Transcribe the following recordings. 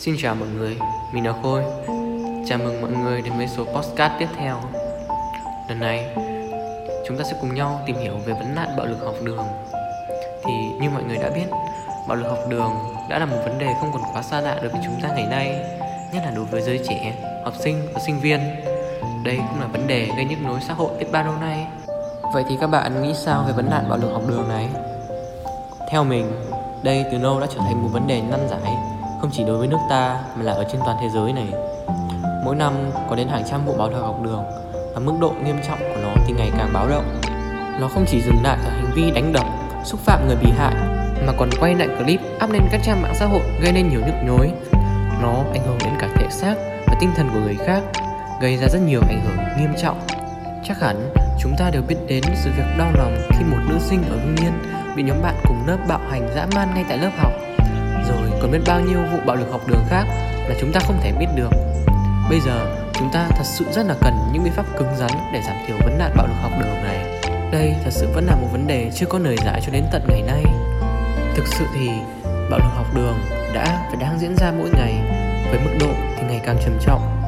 Xin chào mọi người, mình là Khôi. Chào mừng mọi người đến với số podcast tiếp theo. Lần này, chúng ta sẽ cùng nhau tìm hiểu về vấn nạn bạo lực học đường. Thì như mọi người đã biết, bạo lực học đường đã là một vấn đề không còn quá xa lạ đối với chúng ta ngày nay Nhất là đối với giới trẻ, học sinh và sinh viên. Đây cũng là vấn đề gây nhức nối xã hội biết bao lâu nay. Vậy thì các bạn nghĩ sao về vấn nạn bạo lực học đường này? Theo mình, đây từ lâu đã trở thành một vấn đề năn giải không chỉ đối với nước ta mà là ở trên toàn thế giới này. Mỗi năm có đến hàng trăm vụ bạo lực học đường và mức độ nghiêm trọng của nó thì ngày càng báo động. Nó không chỉ dừng lại ở hành vi đánh đập, xúc phạm người bị hại mà còn quay lại clip up lên các trang mạng xã hội gây nên nhiều nhức nhối. Nó ảnh hưởng đến cả thể xác và tinh thần của người khác, gây ra rất nhiều ảnh hưởng nghiêm trọng. Chắc hẳn chúng ta đều biết đến sự việc đau lòng khi một nữ sinh ở Hưng Yên bị nhóm bạn cùng lớp bạo hành dã man ngay tại lớp học còn biết bao nhiêu vụ bạo lực học đường khác là chúng ta không thể biết được. Bây giờ, chúng ta thật sự rất là cần những biện pháp cứng rắn để giảm thiểu vấn nạn bạo lực học đường này. Đây thật sự vẫn là một vấn đề chưa có lời giải cho đến tận ngày nay. Thực sự thì, bạo lực học đường đã và đang diễn ra mỗi ngày, với mức độ thì ngày càng trầm trọng.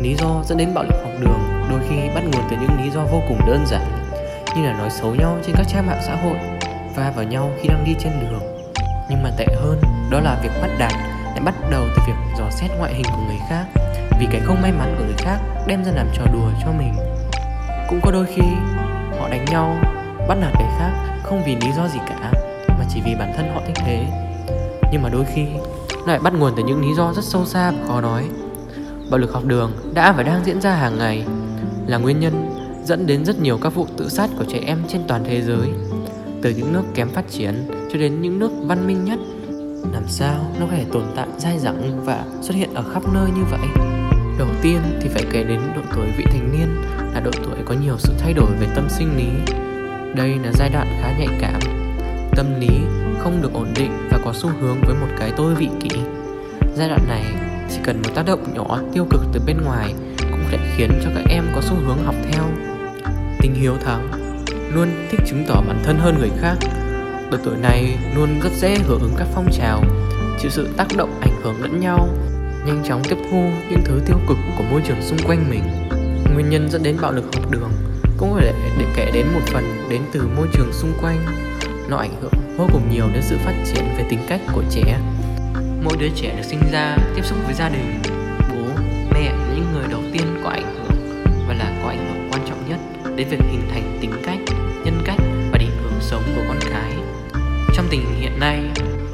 Lý do dẫn đến bạo lực học đường đôi khi bắt nguồn từ những lý do vô cùng đơn giản, như là nói xấu nhau trên các trang mạng xã hội, va vào nhau khi đang đi trên đường nhưng mà tệ hơn, đó là việc bắt đạt lại bắt đầu từ việc dò xét ngoại hình của người khác. Vì cái không may mắn của người khác đem ra làm trò đùa cho mình. Cũng có đôi khi, họ đánh nhau, bắt nạt người khác không vì lý do gì cả, mà chỉ vì bản thân họ thích thế. Nhưng mà đôi khi, lại bắt nguồn từ những lý do rất sâu xa và khó nói. Bạo lực học đường đã và đang diễn ra hàng ngày, là nguyên nhân dẫn đến rất nhiều các vụ tự sát của trẻ em trên toàn thế giới. Từ những nước kém phát triển cho đến những nước văn minh nhất. Làm sao nó có thể tồn tại dai dẳng và xuất hiện ở khắp nơi như vậy? Đầu tiên thì phải kể đến độ tuổi vị thành niên, là độ tuổi có nhiều sự thay đổi về tâm sinh lý. Đây là giai đoạn khá nhạy cảm. Tâm lý không được ổn định và có xu hướng với một cái tôi vị kỷ. Giai đoạn này chỉ cần một tác động nhỏ tiêu cực từ bên ngoài cũng có thể khiến cho các em có xu hướng học theo. Tình hiếu thắng luôn thích chứng tỏ bản thân hơn người khác. Độ tuổi này luôn rất dễ hưởng ứng các phong trào Chịu sự tác động ảnh hưởng lẫn nhau Nhanh chóng tiếp thu những thứ tiêu cực của môi trường xung quanh mình. Nguyên nhân dẫn đến bạo lực học đường cũng có thể để kể đến một phần đến từ môi trường xung quanh. Nó ảnh hưởng vô cùng nhiều đến sự phát triển về tính cách của trẻ. Mỗi đứa trẻ được sinh ra tiếp xúc với gia đình Bố, mẹ những người đầu tiên có ảnh hưởng Và là có ảnh hưởng quan trọng nhất đến việc hình thành tính cách, trong tình hình hiện nay,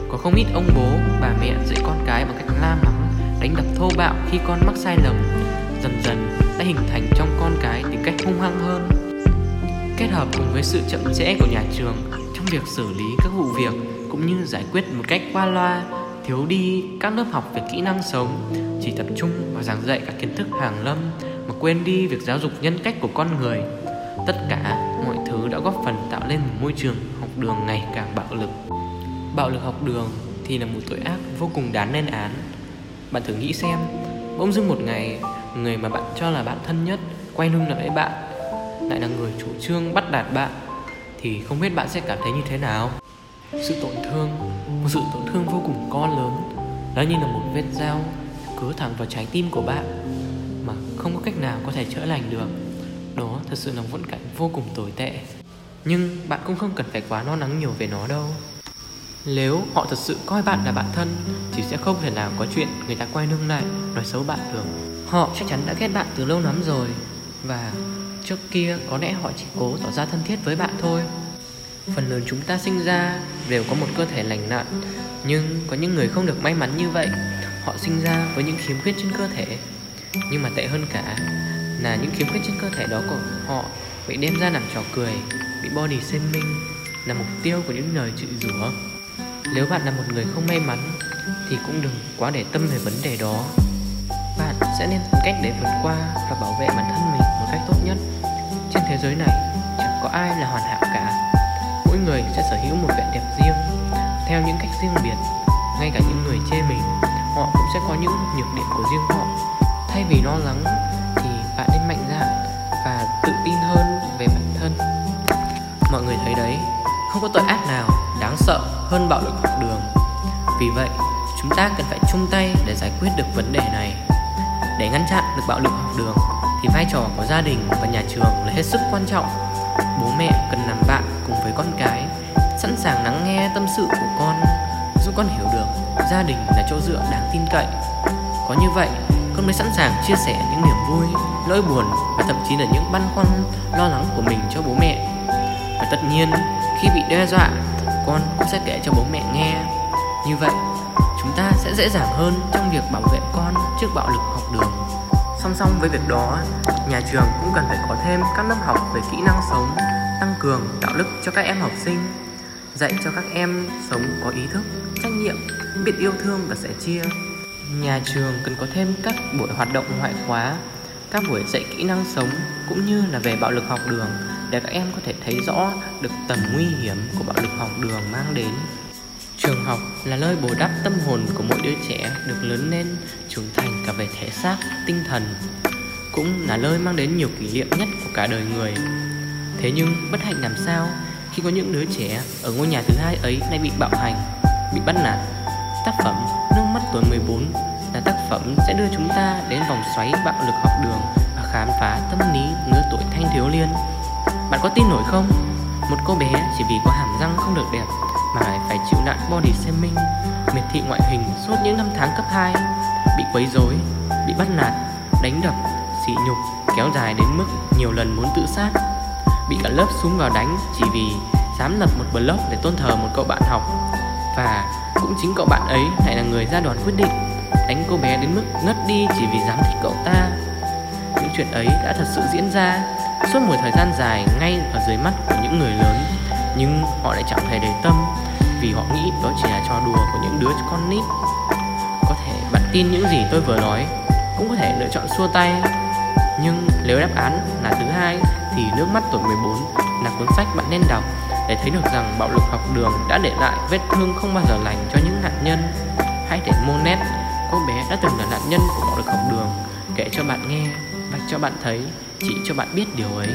có không ít ông bố, bà mẹ dạy con cái bằng cách la mắng, đánh đập thô bạo khi con mắc sai lầm, dần dần đã hình thành trong con cái tính cách hung hăng hơn. Kết hợp cùng với sự chậm trễ của nhà trường trong việc xử lý các vụ việc cũng như giải quyết một cách qua loa, thiếu đi các lớp học về kỹ năng sống, chỉ tập trung vào giảng dạy các kiến thức hàng lâm mà quên đi việc giáo dục nhân cách của con người. Tất cả mọi thứ đã góp phần tạo lên một môi trường học đường ngày càng bạo lực. Bạo lực học đường thì là một tội ác vô cùng đáng lên án. Bạn thử nghĩ xem, bỗng dưng một ngày, người mà bạn cho là bạn thân nhất quay lưng lại với bạn, lại là người chủ trương bắt đạt bạn, thì không biết bạn sẽ cảm thấy như thế nào? Sự tổn thương, một sự tổn thương vô cùng con lớn đó như là một vết dao cứa thẳng vào trái tim của bạn mà không có cách nào có thể chữa lành được đó, thật sự là viễn cảnh vô cùng tồi tệ. Nhưng bạn cũng không cần phải quá lo lắng nhiều về nó đâu. Nếu họ thật sự coi bạn là bạn thân, Thì sẽ không thể nào có chuyện người ta quay lưng lại, nói xấu bạn được. Họ chắc chắn đã ghét bạn từ lâu lắm rồi, Và trước kia có lẽ họ chỉ cố tỏ ra thân thiết với bạn thôi. Phần lớn chúng ta sinh ra đều có một cơ thể lành lặn, Nhưng có những người không được may mắn như vậy. Họ sinh ra với những khiếm khuyết trên cơ thể, Nhưng mà tệ hơn cả là những khiếm khuyết trên cơ thể đó của họ bị đem ra làm trò cười, bị body shaming là mục tiêu của những lời chửi rủa. Nếu bạn là một người không may mắn, thì cũng đừng quá để tâm về vấn đề đó. Bạn sẽ nên tìm cách để vượt qua và bảo vệ bản thân mình một cách tốt nhất. Trên thế giới này, chẳng có ai là hoàn hảo cả. Mỗi người sẽ sở hữu một vẻ đẹp riêng, theo những cách riêng biệt. Ngay cả những người chê mình, họ cũng sẽ có những nhược điểm của riêng họ. Thay vì lo lắng mọi người thấy đấy. Không có tội ác nào đáng sợ hơn bạo lực học đường. Vì vậy, chúng ta cần phải chung tay để giải quyết được vấn đề này. Để ngăn chặn được bạo lực học đường, thì vai trò của gia đình và nhà trường là hết sức quan trọng. Bố mẹ cần làm bạn cùng với con cái, sẵn sàng lắng nghe tâm sự của con, giúp con hiểu được gia đình là chỗ dựa đáng tin cậy. Có như vậy, con mới sẵn sàng chia sẻ những niềm vui, nỗi buồn và thậm chí là những băn khoăn, lo lắng của mình cho bố mẹ và tất nhiên, khi bị đe dọa, con cũng sẽ kể cho bố mẹ nghe. Như vậy, chúng ta sẽ dễ dàng hơn trong việc bảo vệ con trước bạo lực học đường. Song song với việc đó, nhà trường cũng cần phải có thêm các lớp học về kỹ năng sống, tăng cường đạo đức cho các em học sinh, dạy cho các em sống có ý thức, trách nhiệm, biết yêu thương và sẻ chia. Nhà trường cần có thêm các buổi hoạt động ngoại khóa, các buổi dạy kỹ năng sống cũng như là về bạo lực học đường để các em có thể thấy rõ được tầm nguy hiểm của bạo lực học đường mang đến. Trường học là nơi bồi đắp tâm hồn của mỗi đứa trẻ được lớn lên, trưởng thành cả về thể xác, tinh thần, cũng là nơi mang đến nhiều kỷ niệm nhất của cả đời người. Thế nhưng bất hạnh làm sao khi có những đứa trẻ ở ngôi nhà thứ hai ấy lại bị bạo hành, bị bắt nạt? Tác phẩm nước mắt tuổi 14 là tác phẩm sẽ đưa chúng ta đến vòng xoáy bạo lực học đường và khám phá tâm lý lứa tuổi thanh thiếu niên bạn có tin nổi không? Một cô bé chỉ vì có hàm răng không được đẹp mà lại phải chịu nạn body shaming, miệt thị ngoại hình suốt những năm tháng cấp 2, bị quấy rối, bị bắt nạt, đánh đập, sỉ nhục kéo dài đến mức nhiều lần muốn tự sát, bị cả lớp súng vào đánh chỉ vì dám lập một blog để tôn thờ một cậu bạn học. Và cũng chính cậu bạn ấy lại là người ra đòn quyết định đánh cô bé đến mức ngất đi chỉ vì dám thích cậu ta. Những chuyện ấy đã thật sự diễn ra suốt một thời gian dài ngay ở dưới mắt của những người lớn, nhưng họ lại chẳng hề để tâm vì họ nghĩ đó chỉ là trò đùa của những đứa con nít. Có thể bạn tin những gì tôi vừa nói cũng có thể lựa chọn xua tay, nhưng nếu đáp án là thứ hai thì nước mắt tuổi 14 là cuốn sách bạn nên đọc để thấy được rằng bạo lực học đường đã để lại vết thương không bao giờ lành cho những nạn nhân. Hãy để Monet, cô bé đã từng là nạn nhân của bạo lực học đường, kể cho bạn nghe và cho bạn thấy chị cho bạn biết điều ấy.